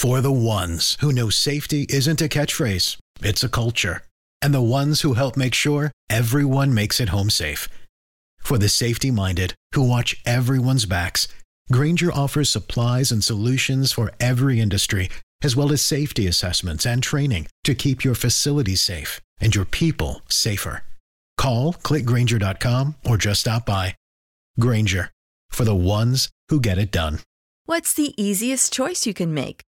For the ones who know safety isn't a catchphrase, it's a culture. And the ones who help make sure everyone makes it home safe. For the safety minded who watch everyone's backs, Grainger offers supplies and solutions for every industry, as well as safety assessments and training to keep your facilities safe and your people safer. Call clickgrainger.com or just stop by. Grainger for the ones who get it done. What's the easiest choice you can make?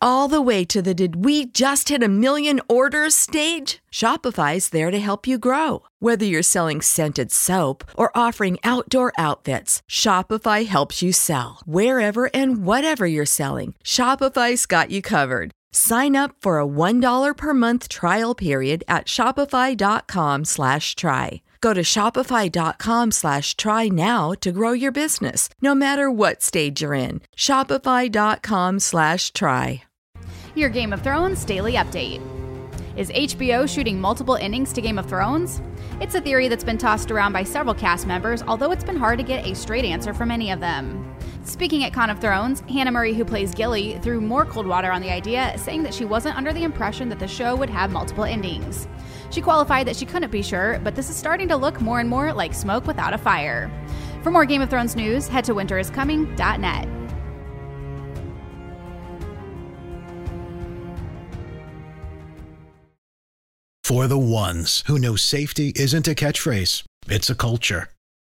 all the way to the did we just hit a million orders stage? Shopify's there to help you grow. Whether you're selling scented soap or offering outdoor outfits, Shopify helps you sell. Wherever and whatever you're selling, Shopify's got you covered. Sign up for a $1 per month trial period at shopify.com slash try. Go to shopify.com slash try now to grow your business, no matter what stage you're in. Shopify.com slash try. Your Game of Thrones daily update. Is HBO shooting multiple innings to Game of Thrones? It's a theory that's been tossed around by several cast members, although it's been hard to get a straight answer from any of them. Speaking at Con of Thrones, Hannah Murray, who plays Gilly, threw more cold water on the idea, saying that she wasn't under the impression that the show would have multiple endings. She qualified that she couldn't be sure, but this is starting to look more and more like smoke without a fire. For more Game of Thrones news, head to winteriscoming.net. For the ones who know safety isn't a catchphrase, it's a culture.